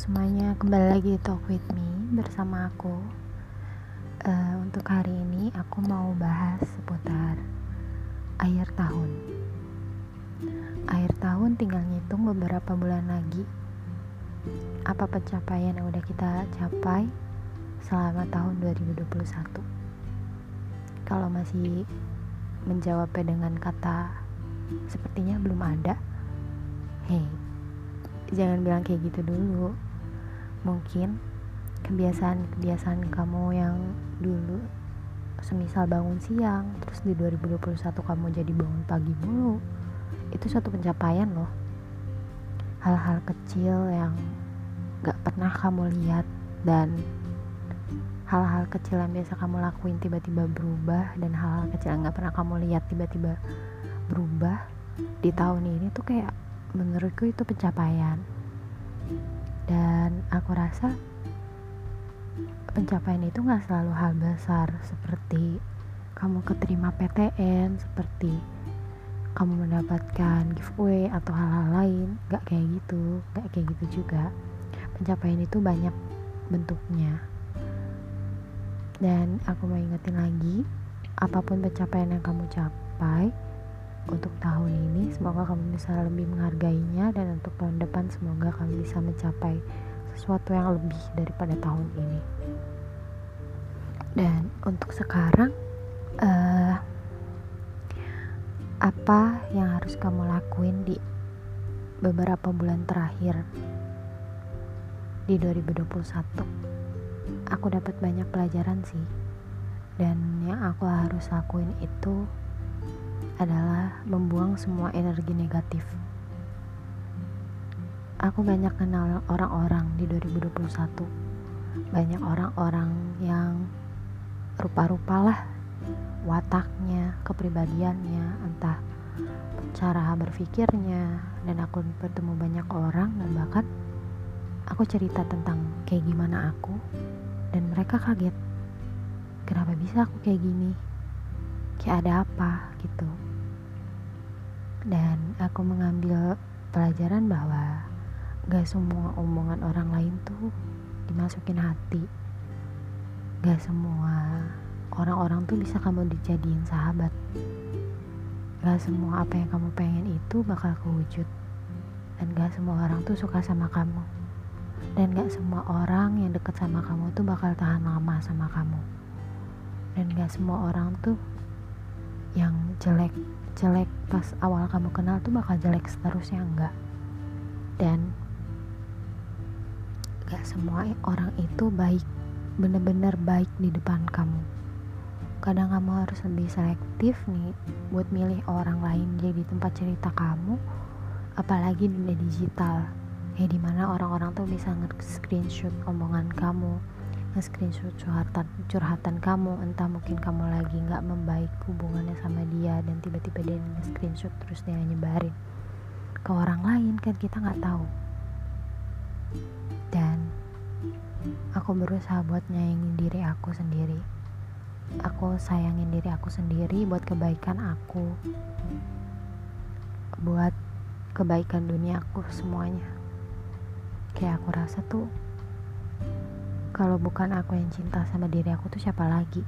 semuanya, kembali lagi di Talk With Me bersama aku. Uh, Untuk hari ini aku mau bahas seputar akhir tahun. Akhir tahun tinggal ngitung beberapa bulan lagi. Apa pencapaian yang udah kita capai selama tahun 2021 Kalau masih menjawabnya dengan kata sepertinya belum ada Hey, jangan bilang kayak gitu dulu mungkin kebiasaan-kebiasaan kamu yang dulu semisal bangun siang terus di 2021 kamu jadi bangun pagi mulu itu suatu pencapaian loh. Hal-hal kecil yang gak pernah kamu lihat dan hal-hal kecil yang biasa kamu lakuin tiba-tiba berubah dan hal-hal kecil yang gak pernah kamu lihat tiba-tiba berubah di tahun ini tuh kayak menurutku itu pencapaian dan aku rasa pencapaian itu gak selalu hal besar seperti kamu keterima PTN seperti kamu mendapatkan giveaway atau hal-hal lain. Gak kayak gitu gak kayak gitu juga. Pencapaian itu banyak bentuknya. Dan aku mau ingetin lagi apa pun pencapaian yang kamu capai untuk tahun ini semoga kamu bisa lebih menghargainya dan untuk tahun depan semoga kamu bisa mencapai sesuatu yang lebih daripada tahun ini. Dan untuk sekarang uh, apa yang harus kamu lakuin di beberapa bulan terakhir di 2021 aku dapat banyak pelajaran sih. Dan yang aku harus lakuin itu adalah membuang semua energi negatif. Aku banyak kenal orang-orang di 2021. Banyak orang-orang yang rupa-rupa lah wataknya, kepribadiannya, entah cara berpikirnya dan aku bertemu banyak orang dan bahkan aku cerita tentang kayak gimana aku dan mereka kaget kenapa bisa aku kayak gini kayak ada apa gitu. Dan aku mengambil pelajaran bahwa gak semua omongan orang lain tuh dimasukin hati. Gak semua orang-orang tuh bisa kamu dijadiin sahabat. Gak semua apa yang kamu pengen itu bakal kewujud. Dan gak semua orang tuh suka sama kamu. Dan gak semua orang yang deket sama kamu tuh bakal tahan lama sama kamu. Dan gak semua orang tuh yang jelek jelek pas awal kamu kenal tuh bakal jelek seterusnya enggak. Dan gak semua orang itu baik bener-bener baik di depan kamu. Kadang kamu harus lebih selektif nih buat milih orang lain jadi tempat cerita kamu apalagi media digital. Ya di mana orang-orang tuh bisa nge-screenshot omongan kamu nge-screenshot curhatan curhatan kamu entah mungkin kamu lagi nggak membaik hubungannya sama dia dan tiba-tiba dia nge-screenshot terus dia nyebarin ke orang lain kan kita nggak tahu. Dan aku berusaha buat nyayangin diri aku sendiri. Aku sayangin diri aku sendiri buat kebaikan aku buat kebaikan dunia aku semuanya. Kayak aku rasa tuh kalau bukan aku yang cinta sama diri aku tuh siapa lagi?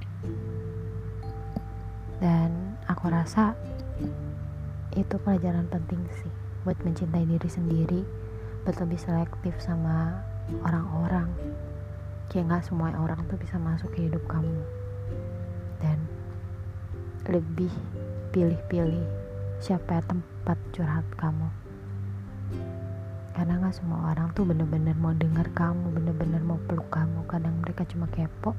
Dan aku rasa itu pelajaran penting sih buat mencintai diri sendiri buat lebih selektif sama orang-orang. Kayak gak semua orang tuh bisa masuk ke hidup kamu. Dan lebih pilih-pilih siapa tempat curhat kamu karena nggak semua orang tuh bener-bener mau dengar kamu bener-bener mau peluk kamu. Kadang mereka cuma kepo.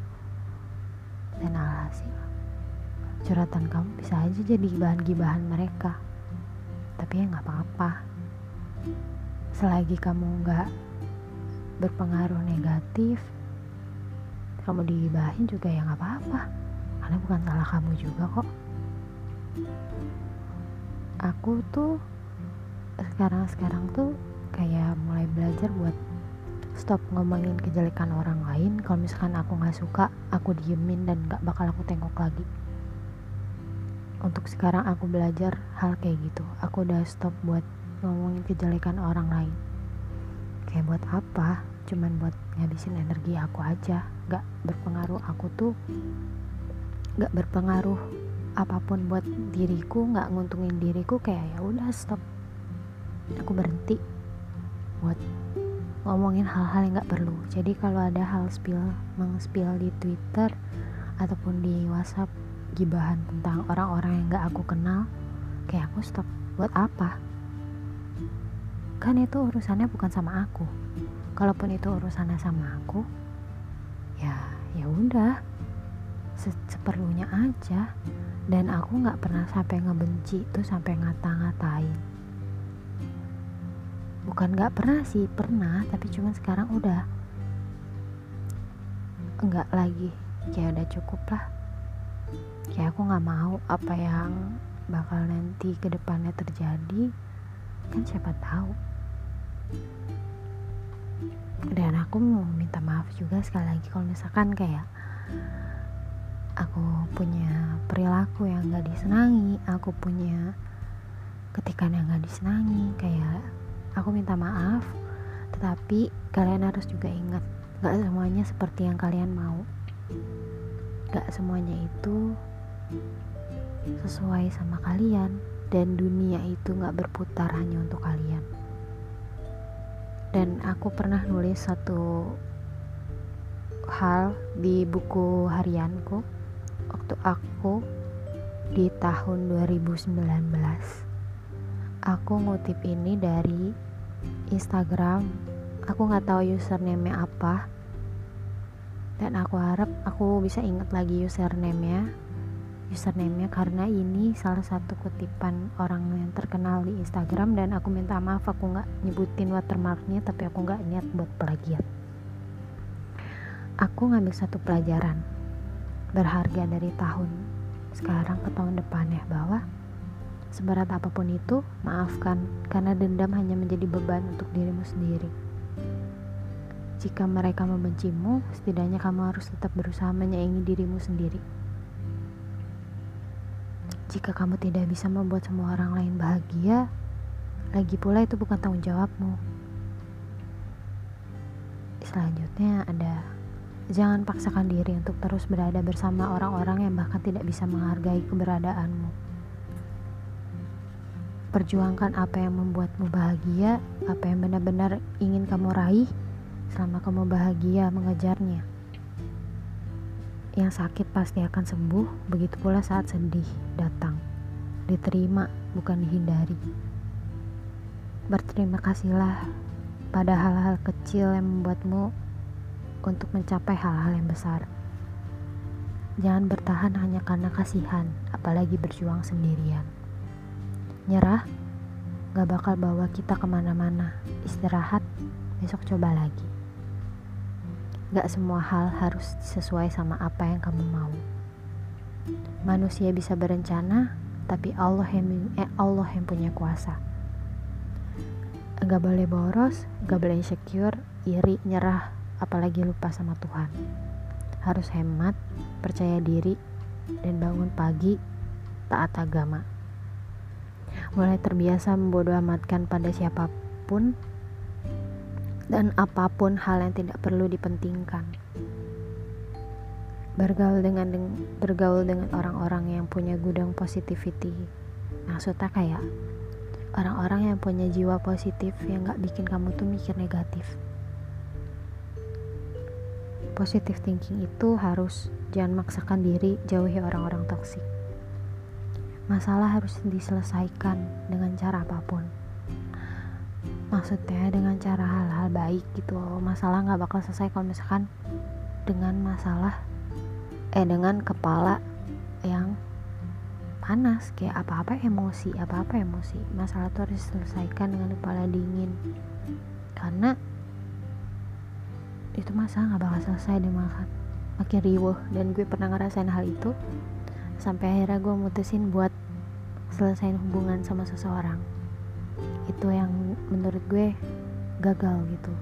Dan alhasil curhatan kamu bisa aja jadi bahan gibahan mereka. Tapi ya nggak apa-apa. Selagi kamu nggak berpengaruh negatif kamu digibahin juga ya nggak apa-apa. Karena bukan salah kamu juga kok. Aku tuh sekarang-sekarang tuh kayak mulai belajar buat stop ngomongin kejelekan orang lain. Kalau misalkan aku nggak suka aku diemin dan nggak bakal aku tengok lagi. Untuk sekarang aku belajar hal kayak gitu. Aku udah stop buat ngomongin kejelekan orang lain. Kayak buat apa? Cuman buat ngabisin energi aku aja. Gak berpengaruh aku tuh gak berpengaruh apa pun buat diriku nggak nguntungin diriku kayak ya udah stop. Aku berhenti buat ngomongin hal-hal yang nggak perlu. Jadi kalau ada hal spill mengspill di Twitter ataupun di WhatsApp gibahan tentang orang-orang yang nggak aku kenal kayak aku stop. Buat apa? Kan itu urusannya bukan sama aku. Kalaupun itu urusannya sama aku ya ya udah. Se seperlunya aja. Dan aku nggak pernah sampai ngebenci itu sampai ngata-ngatain bukan nggak pernah sih pernah tapi cuma sekarang udah nggak lagi. Kayak udah cukup lah. Kayak aku nggak mau apa yang bakal nanti ke depannya terjadi. Kan siapa tahu. Dan aku mau minta maaf juga sekali lagi kalau misalkan kayak aku punya perilaku yang gak disenangi aku punya ketikan yang gak disenangi kayak aku minta maaf tetapi kalian harus juga ingat gak semuanya seperti yang kalian mau. Gak semuanya itu sesuai sama kalian dan dunia itu gak berputar hanya untuk kalian. Dan aku pernah nulis satu hal di buku harianku waktu aku di tahun 2019 aku ngutip ini dari Instagram. Aku nggak tahu username apa. Dan aku harap aku bisa ingat lagi username-nya. Username-nya karena ini salah satu kutipan orang yang terkenal di Instagram. Dan aku minta maaf aku nggak nyebutin watermarknya tapi aku nggak niat buat plagiat. Aku ngambil satu pelajaran berharga dari tahun sekarang ke tahun depannya bahwa seberat apa pun itu maafkan karena dendam hanya menjadi beban untuk dirimu sendiri. Jika mereka membencimu setidaknya kamu harus tetap berusaha menyayangi dirimu sendiri. Jika kamu tidak bisa membuat semua orang lain bahagia lagi pula itu bukan tanggung jawabmu. Selanjutnya ada Jangan paksakan diri untuk terus berada bersama orang-orang yang bahkan tidak bisa menghargai keberadaanmu. Perjuangkan apa yang membuatmu bahagia, apa yang benar-benar ingin kamu raih selama kamu bahagia mengejarnya. Yang sakit pasti akan sembuh, begitu pula saat sedih datang. Diterima, bukan dihindari. Berterima kasihlah pada hal-hal kecil yang membuatmu untuk mencapai hal-hal yang besar. Jangan bertahan hanya karena kasihan, apalagi berjuang sendirian. Nyerah gak bakal bawa kita ke mana-mana. Istirahat, besok coba lagi. Gak semua hal harus sesuai sama apa yang kamu mau. Manusia bisa berencana, tapi Allah yang eh, Allah yang punya kuasa. Gak boleh boros, gak boleh insecure, iri, nyerah, apalagi lupa sama Tuhan. Harus hemat, percaya diri, dan bangun pagi taat agama. Mulai terbiasa membodoh amatkan pada siapa pun dan apa pun hal yang tidak perlu dipentingkan. Bergaul dengan bergaul dengan orang-orang yang punya gudang positivity. Maksudnya kayak orang-orang yang punya jiwa positif yang gak bikin kamu tuh mikir negatif positive thinking itu harus jangan maksakan diri jauhi orang-orang toksik. Masalah harus diselesaikan dengan cara apa pun. Maksudnya dengan cara hal-hal baik gitu. Masalah nggak bakal selesai kalau misalkan dengan masalah eh dengan kepala yang panas. Kayak apa-apa emosi apa-apa emosi. Masalah itu harus diselesaikan dengan kepala dingin. Karena itu masa nggak bakal selesai deh makan. Makin riuh. Dan gue pernah ngerasain hal itu sampai akhirnya gue mutusin buat selesaiin hubungan sama seseorang. Itu yang menurut gue gagal gitu.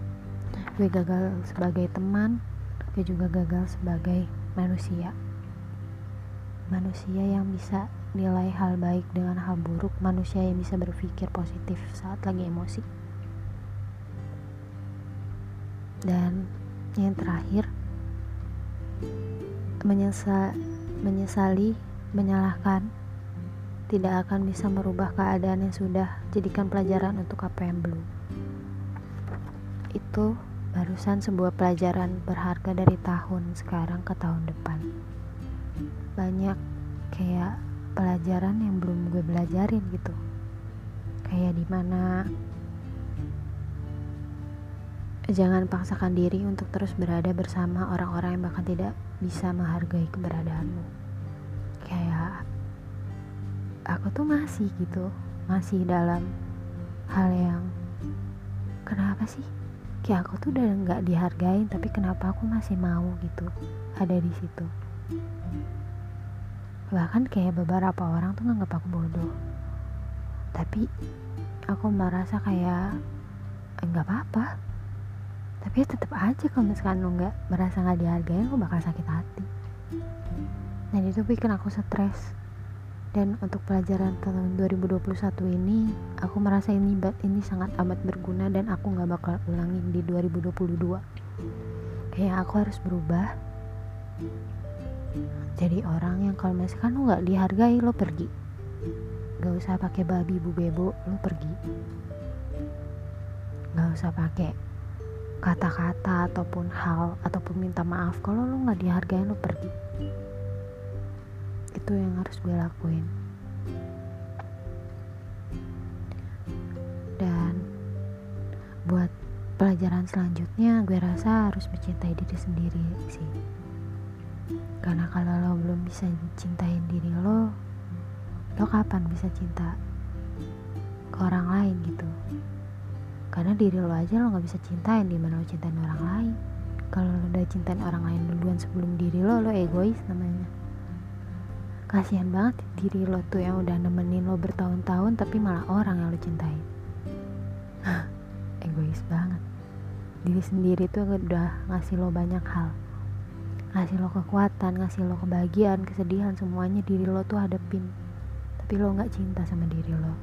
Gue gagal sebagai teman gue juga gagal sebagai manusia. Manusia yang bisa nilai hal baik dengan hal buruk manusia yang bisa berpikir positif saat lagi emosi. Dan yang terakhir menyesal menyesali menyalahkan tidak akan bisa merubah keadaan yang sudah jadikan pelajaran untuk apa yang belum. Itu barusan sebuah pelajaran berharga dari tahun sekarang ke tahun depan. Banyak kayak pelajaran yang belum gue belajarin gitu. Kayak di mana jangan paksakan diri untuk terus berada bersama orang-orang yang bahkan tidak bisa menghargai keberadaanmu aku tuh masih gitu masih dalam hal yang kenapa sih? Kayak aku tuh udah nggak dihargain tapi kenapa aku masih mau gitu ada di situ? Bahkan kayak beberapa orang tuh nganggap aku bodoh. Tapi aku merasa kayak enggak eh, apa-apa. Tapi ya tetap aja kalau misalkan lo nggak merasa nggak dihargain lo bakal sakit hati. Dan itu bikin aku stres dan untuk pelajaran tahun 2021 ini aku merasa ini ini sangat amat berguna dan aku nggak bakal ulangin di 2022 kayak aku harus berubah. Jadi orang yang kalau misalkan lo nggak dihargai lo pergi. Gak usah pakai babi bu bebo lo pergi. Gak usah pakai kata-kata ataupun hal ataupun minta maaf. Kalau lo nggak dihargai lo pergi itu yang harus gue lakuin. Dan buat pelajaran selanjutnya gue rasa harus mencintai diri sendiri sih. Karena kalau lo belum bisa cintain diri lo lo kapan bisa cinta ke orang lain gitu? Karena diri lo aja lo gak bisa cintain di mana lo cintain orang lain? Kalau lo udah cintain orang lain duluan sebelum diri lo lo egois namanya kasihan banget diri lo tuh yang udah nemenin lo bertahun-tahun tapi malah orang yang lo cintai. Egois banget. Diri sendiri tuh udah ngasih lo banyak hal. Ngasih lo kekuatan ngasih lo kebahagiaan kesedihan semuanya diri lo tuh hadepin. Tapi lo nggak cinta sama diri lo.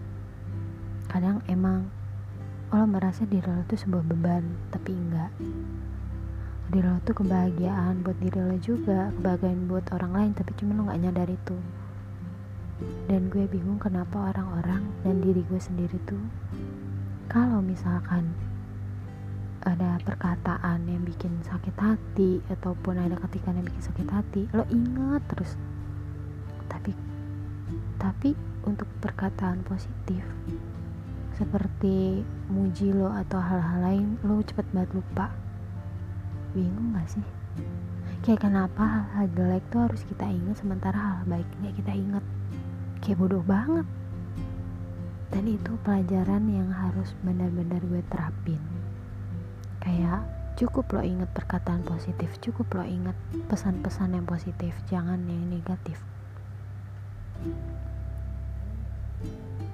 Kadang emang lo merasa diri lo tuh sebuah beban tapi enggak diri lo tuh kebahagiaan buat diri lo juga kebahagiaan buat orang lain tapi cuma lo nggak nyadar itu. Dan gue bingung kenapa orang-orang dan diri gue sendiri tuh kalau misalkan ada perkataan yang bikin sakit hati ataupun ada ketikan yang bikin sakit hati lo ingat terus. Tapi tapi untuk perkataan positif seperti muji lo atau hal-hal lain lo cepet banget lupa bingung gak sih? Kayak kenapa hal-hal jelek tuh harus kita ingat sementara hal baiknya kita ingat? Kayak bodoh banget. Dan itu pelajaran yang harus benar-benar gue terapin. Kayak cukup lo inget perkataan positif cukup lo inget pesan-pesan yang positif jangan yang negatif.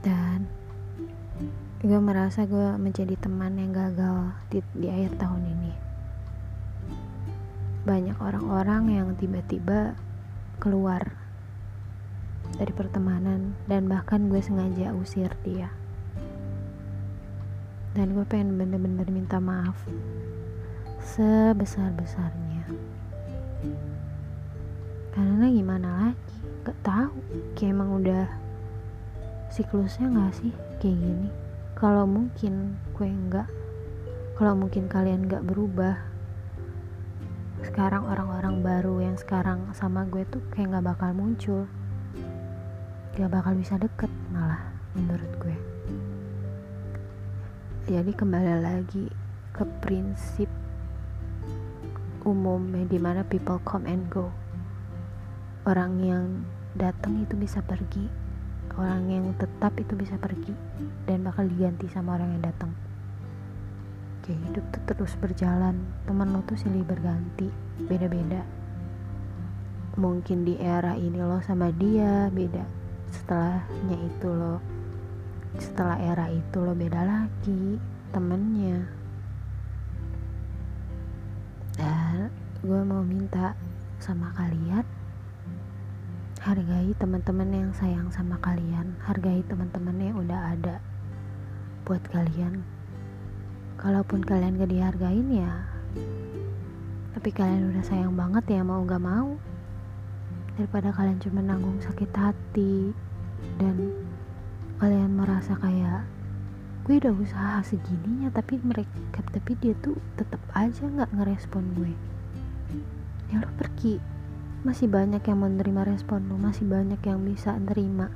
Dan gue merasa gue menjadi teman yang gagal di, di akhir tahun ini banyak orang-orang yang tiba-tiba keluar dari pertemanan dan bahkan gue sengaja usir dia. Dan gue pengen bener-bener minta maaf sebesar-besarnya. Karena gimana lagi? Gak tahu kayak emang udah siklusnya gak sih? Kayak gini. Kalau mungkin gue enggak kalau mungkin kalian gak berubah sekarang orang-orang baru yang sekarang sama gue tuh kayak nggak bakal muncul. Gak bakal bisa deket malah menurut gue. Jadi kembali lagi ke prinsip umum di mana people come and go. Orang yang datang itu bisa pergi orang yang tetap itu bisa pergi dan bakal diganti sama orang yang datang kayak hidup tuh terus berjalan. Teman lo tuh silih berganti beda-beda. Mungkin di era ini lo sama dia beda. Setelahnya itu lo setelah era itu lo beda lagi temennya. Dan gue mau minta sama kalian hargai teman-teman yang sayang sama kalian. Hargai teman-teman yang udah ada buat kalian kalaupun kalian gak dihargain ya tapi kalian udah sayang banget ya mau gak mau. Daripada kalian cuma nanggung sakit hati dan kalian merasa kayak gue udah usaha segininya tapi mereka tapi dia tuh tetap aja nggak ngerespon gue. Ya lo pergi. Masih banyak yang menerima respon lo masih banyak yang bisa nerima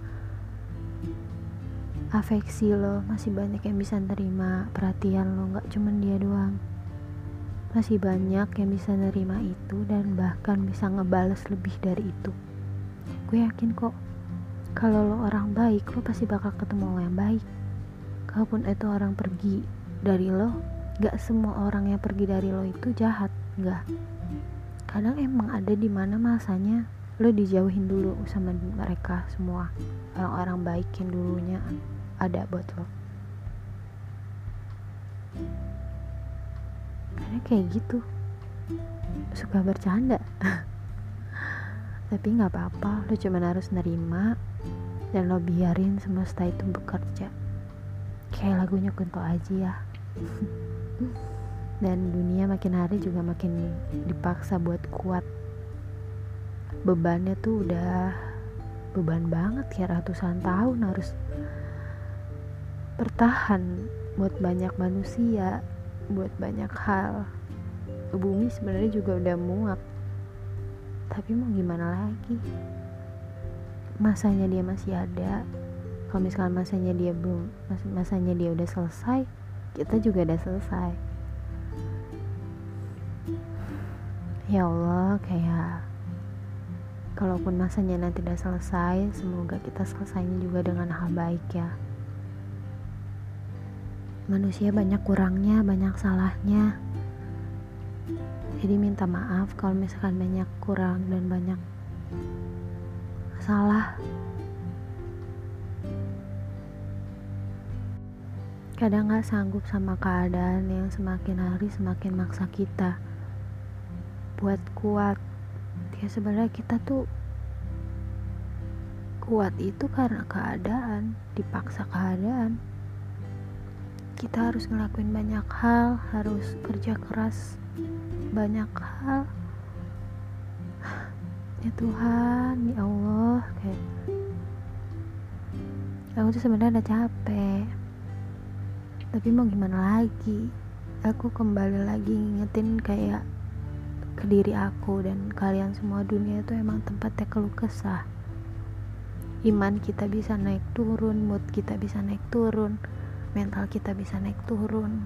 afeksi lo masih banyak yang bisa nerima perhatian lo nggak cuman dia doang. Masih banyak yang bisa nerima itu dan bahkan bisa ngebales lebih dari itu. Gue yakin kok kalau lo orang baik lo pasti bakal ketemu orang yang baik. Kalaupun itu orang pergi dari lo gak semua orang yang pergi dari lo itu jahat gak kadang emang ada di mana masanya lo dijauhin dulu sama mereka semua orang-orang baik yang dulunya ada buat lo karena kayak gitu. Suka bercanda. Tapi nggak apa-apa lo cuma harus nerima dan lo biarin semesta itu bekerja. Kayak lagunya Kunto Aji ya. Dan dunia makin hari juga makin dipaksa buat kuat. Bebannya tuh udah beban banget ya ratusan tahun harus bertahan buat banyak manusia buat banyak hal. Bumi sebenarnya juga udah muak tapi mau gimana lagi? Masanya dia masih ada. Kalau misalkan masanya dia belum mas masanya dia udah selesai kita juga udah selesai. Ya Allah kayak kalaupun masanya nanti udah selesai semoga kita selesainya juga dengan hal baik ya manusia banyak kurangnya banyak salahnya. Jadi minta maaf kalau misalkan banyak kurang dan banyak salah. Kadang gak sanggup sama keadaan yang semakin hari semakin maksa kita buat kuat. Ya sebenarnya kita tuh kuat itu karena keadaan dipaksa keadaan kita harus ngelakuin banyak hal harus kerja keras banyak hal. Ya Tuhan ya Allah kayak aku tuh sebenarnya udah capek. Tapi mau gimana lagi? Aku kembali lagi ngingetin kayak ke diri aku dan kalian semua dunia itu emang tempatnya keluh kesah. Iman kita bisa naik turun mood kita bisa naik turun mental kita bisa naik turun.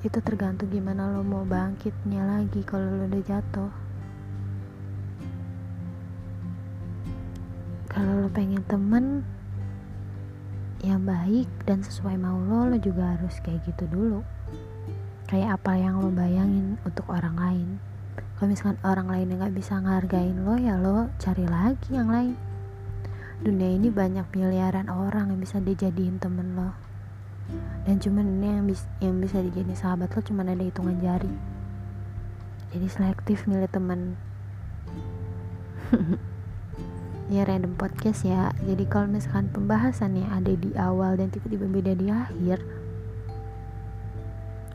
Itu tergantung gimana lo mau bangkitnya lagi kalau lo udah jatuh. Kalau lo pengen temen yang baik dan sesuai mau lo lo juga harus kayak gitu dulu. Kayak apa yang lo bayangin untuk orang lain. Kalau misalkan orang lain yang gak bisa ngehargain lo ya lo cari lagi yang lain. Dunia ini banyak miliaran orang yang bisa dijadiin temen lo dan cuman ini yang, bis yang bisa dijadiin sahabat lo cuman ada hitungan jari. Jadi selektif milih temen. Ya random podcast ya. Jadi kalau misalkan pembahasannya ada di awal dan tiba-tiba beda di akhir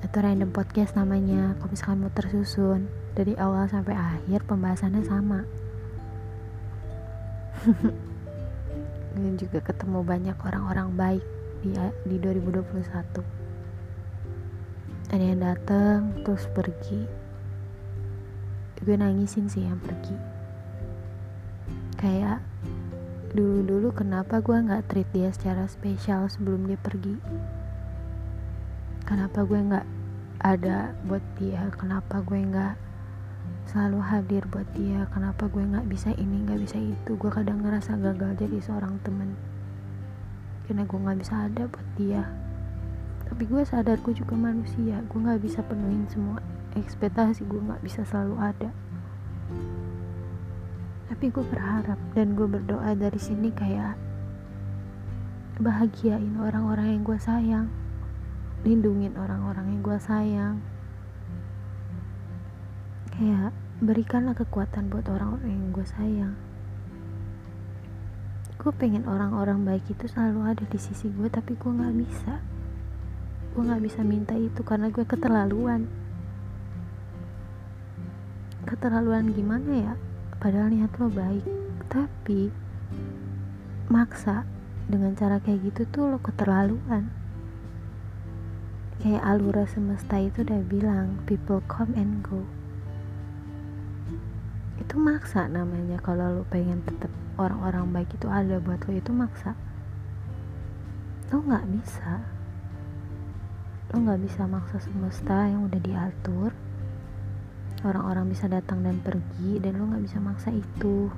itu random podcast namanya. Kalau misalkan mau tersusun dari awal sampai akhir pembahasannya sama. Dan juga ketemu banyak orang-orang baik di di 2021 ada yang datang terus pergi. Gue nangisin sih yang pergi. Kayak dulu-dulu kenapa gue nggak treat dia secara spesial sebelum dia pergi? Kenapa gue nggak ada buat dia? Kenapa gue nggak selalu hadir buat dia? Kenapa gue nggak bisa ini nggak bisa itu? Gue kadang ngerasa gagal jadi seorang temen karena gue nggak bisa ada buat dia. Tapi gue sadar gue juga manusia gue nggak bisa penuhin semua ekspektasi gue nggak bisa selalu ada. Tapi gue berharap dan gue berdoa dari sini kayak bahagiain orang-orang yang gue sayang lindungin orang-orang yang gue sayang. Kayak berikanlah kekuatan buat orang-orang yang gue sayang gue pengen orang-orang baik itu selalu ada di sisi gue tapi gue nggak bisa. Gue nggak bisa minta itu karena gue keterlaluan. Keterlaluan gimana ya? Padahal niat lo baik tapi maksa dengan cara kayak gitu tuh lo keterlaluan. Kayak alura semesta itu udah bilang people come and go. Itu maksa namanya kalau lo pengen tetap orang-orang baik itu ada buat lo itu maksa. Lo nggak bisa. Lo nggak bisa maksa semesta yang udah diatur. Orang-orang bisa datang dan pergi dan lo nggak bisa maksa itu.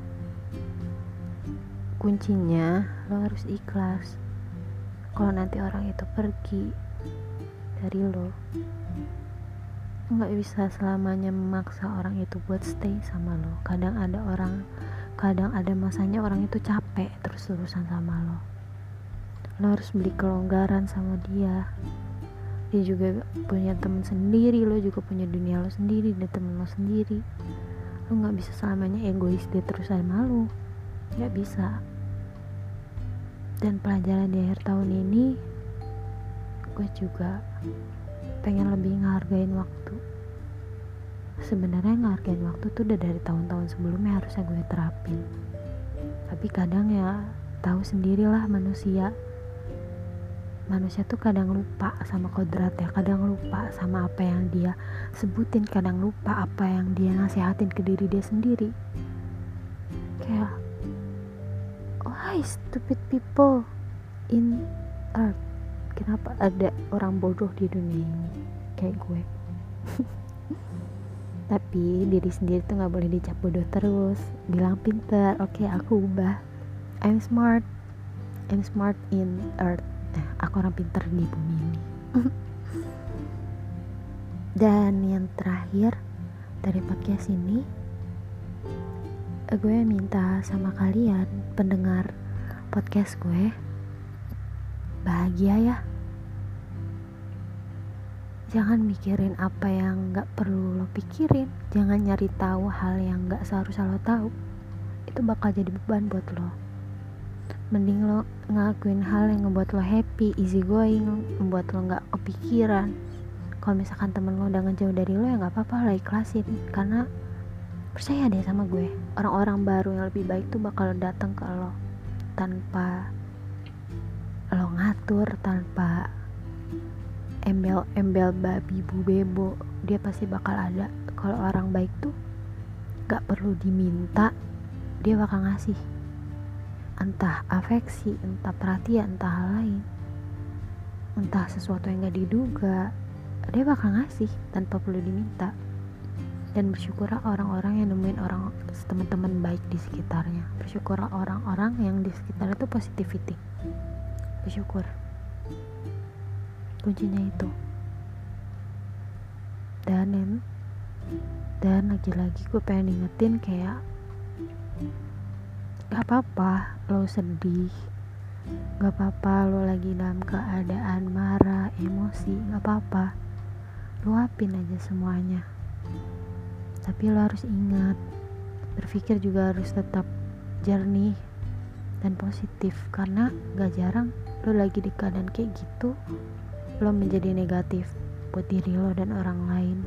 Kuncinya lo harus ikhlas. Kalau nanti orang itu pergi dari lo nggak bisa selamanya memaksa orang itu buat stay sama lo. Kadang ada orang kadang ada masanya orang itu capek terus terusan sama lo. Lo harus beli kelonggaran sama dia. Dia juga punya temen sendiri lo juga punya dunia lo sendiri dan temen lo sendiri. Lo nggak bisa selamanya egois dia terus sama lo. Nggak bisa. Dan pelajaran di akhir tahun ini gue juga pengen lebih ngehargain waktu sebenarnya ngehargain waktu tuh udah dari tahun-tahun sebelumnya harusnya gue terapin. Tapi kadang ya tahu sendirilah manusia. Manusia tuh kadang lupa sama kodrat ya kadang lupa sama apa yang dia sebutin kadang lupa apa yang dia nasihatin ke diri dia sendiri. Kayak why stupid people in earth? Kenapa ada orang bodoh di dunia ini? Kayak gue tapi diri sendiri tuh nggak boleh dicap bodoh terus. Bilang pinter oke okay, aku ubah. I'm smart. I'm smart in earth. Eh, aku orang pinter di bumi ini. Dan yang terakhir dari podcast ini gue minta sama kalian pendengar podcast gue bahagia ya jangan mikirin apa yang gak perlu lo pikirin. Jangan nyari tahu hal yang gak seharusnya lo tahu. Itu bakal jadi beban buat lo. Mending lo ngelakuin hal yang ngebuat lo happy easy going membuat lo gak kepikiran. Kalau misalkan temen lo udah ngejauh dari lo ya gak apa-apa lah ikhlasin. Karena percaya deh sama gue orang-orang baru yang lebih baik tuh bakal datang ke lo tanpa lo ngatur tanpa embel-embel babi bu bebo dia pasti bakal ada. Kalau orang baik tuh gak perlu diminta dia bakal ngasih. Entah afeksi entah perhatian entah hal lain. Entah sesuatu yang gak diduga dia bakal ngasih tanpa perlu diminta. Dan bersyukurlah orang-orang yang nemuin orang teman-teman baik di sekitarnya. Bersyukurlah orang-orang yang di sekitar itu positivity. Bersyukur kuncinya itu. Dan dan lagi-lagi gue pengen ingetin kayak gak apa-apa lo sedih gak apa-apa lo lagi dalam keadaan marah emosi gak apa-apa. Luapin aja semuanya. Tapi lo harus ingat berpikir juga harus tetap jernih dan positif. Karena gak jarang lo lagi di keadaan kayak gitu lo menjadi negatif buat diri lo dan orang lain.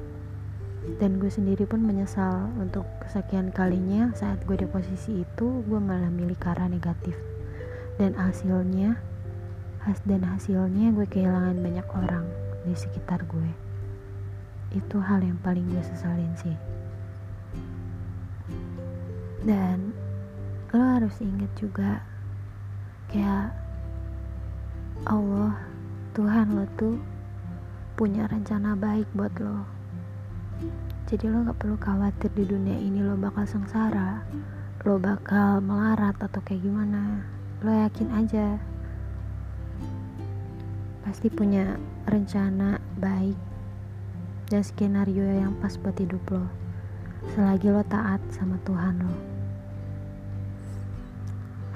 Dan gue sendiri pun menyesal untuk kesekian kalinya saat gue di posisi itu gue malah milih ke negatif. Dan hasilnya has dan hasilnya gue kehilangan banyak orang di sekitar gue. Itu hal yang paling gue sesalin sih. Dan lo harus inget juga kayak Allah Tuhan lo tuh punya rencana baik buat lo. Jadi lo gak perlu khawatir di dunia ini lo bakal sengsara lo bakal melarat atau kayak gimana. Lo yakin aja. Pasti punya rencana baik dan skenario yang pas buat hidup lo selagi lo taat sama Tuhan lo.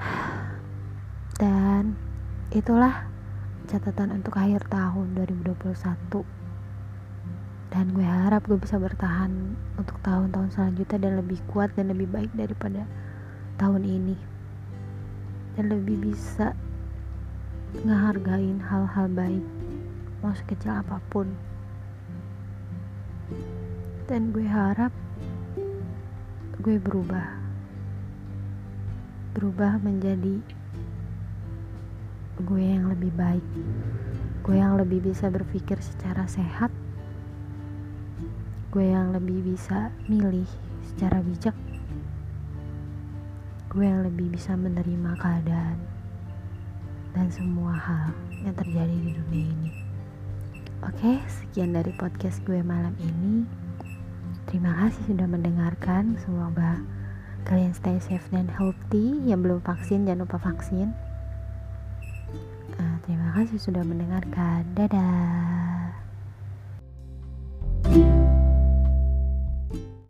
Dan itulah catatan untuk akhir tahun 2021 dan gue harap gue bisa bertahan untuk tahun-tahun selanjutnya dan lebih kuat dan lebih baik daripada tahun ini. Dan lebih bisa ngehargain hal-hal baik mau sekecil apa pun. Dan gue harap gue berubah. Berubah menjadi gue yang lebih baik gue yang lebih bisa berpikir secara sehat gue yang lebih bisa milih secara bijak gue yang lebih bisa menerima keadaan dan semua hal yang terjadi di dunia ini oke sekian dari podcast gue malam ini Terima kasih sudah mendengarkan. Semoga kalian stay safe dan healthy. Yang belum vaksin jangan lupa vaksin. Kasih sudah mendengarkan. Dadah.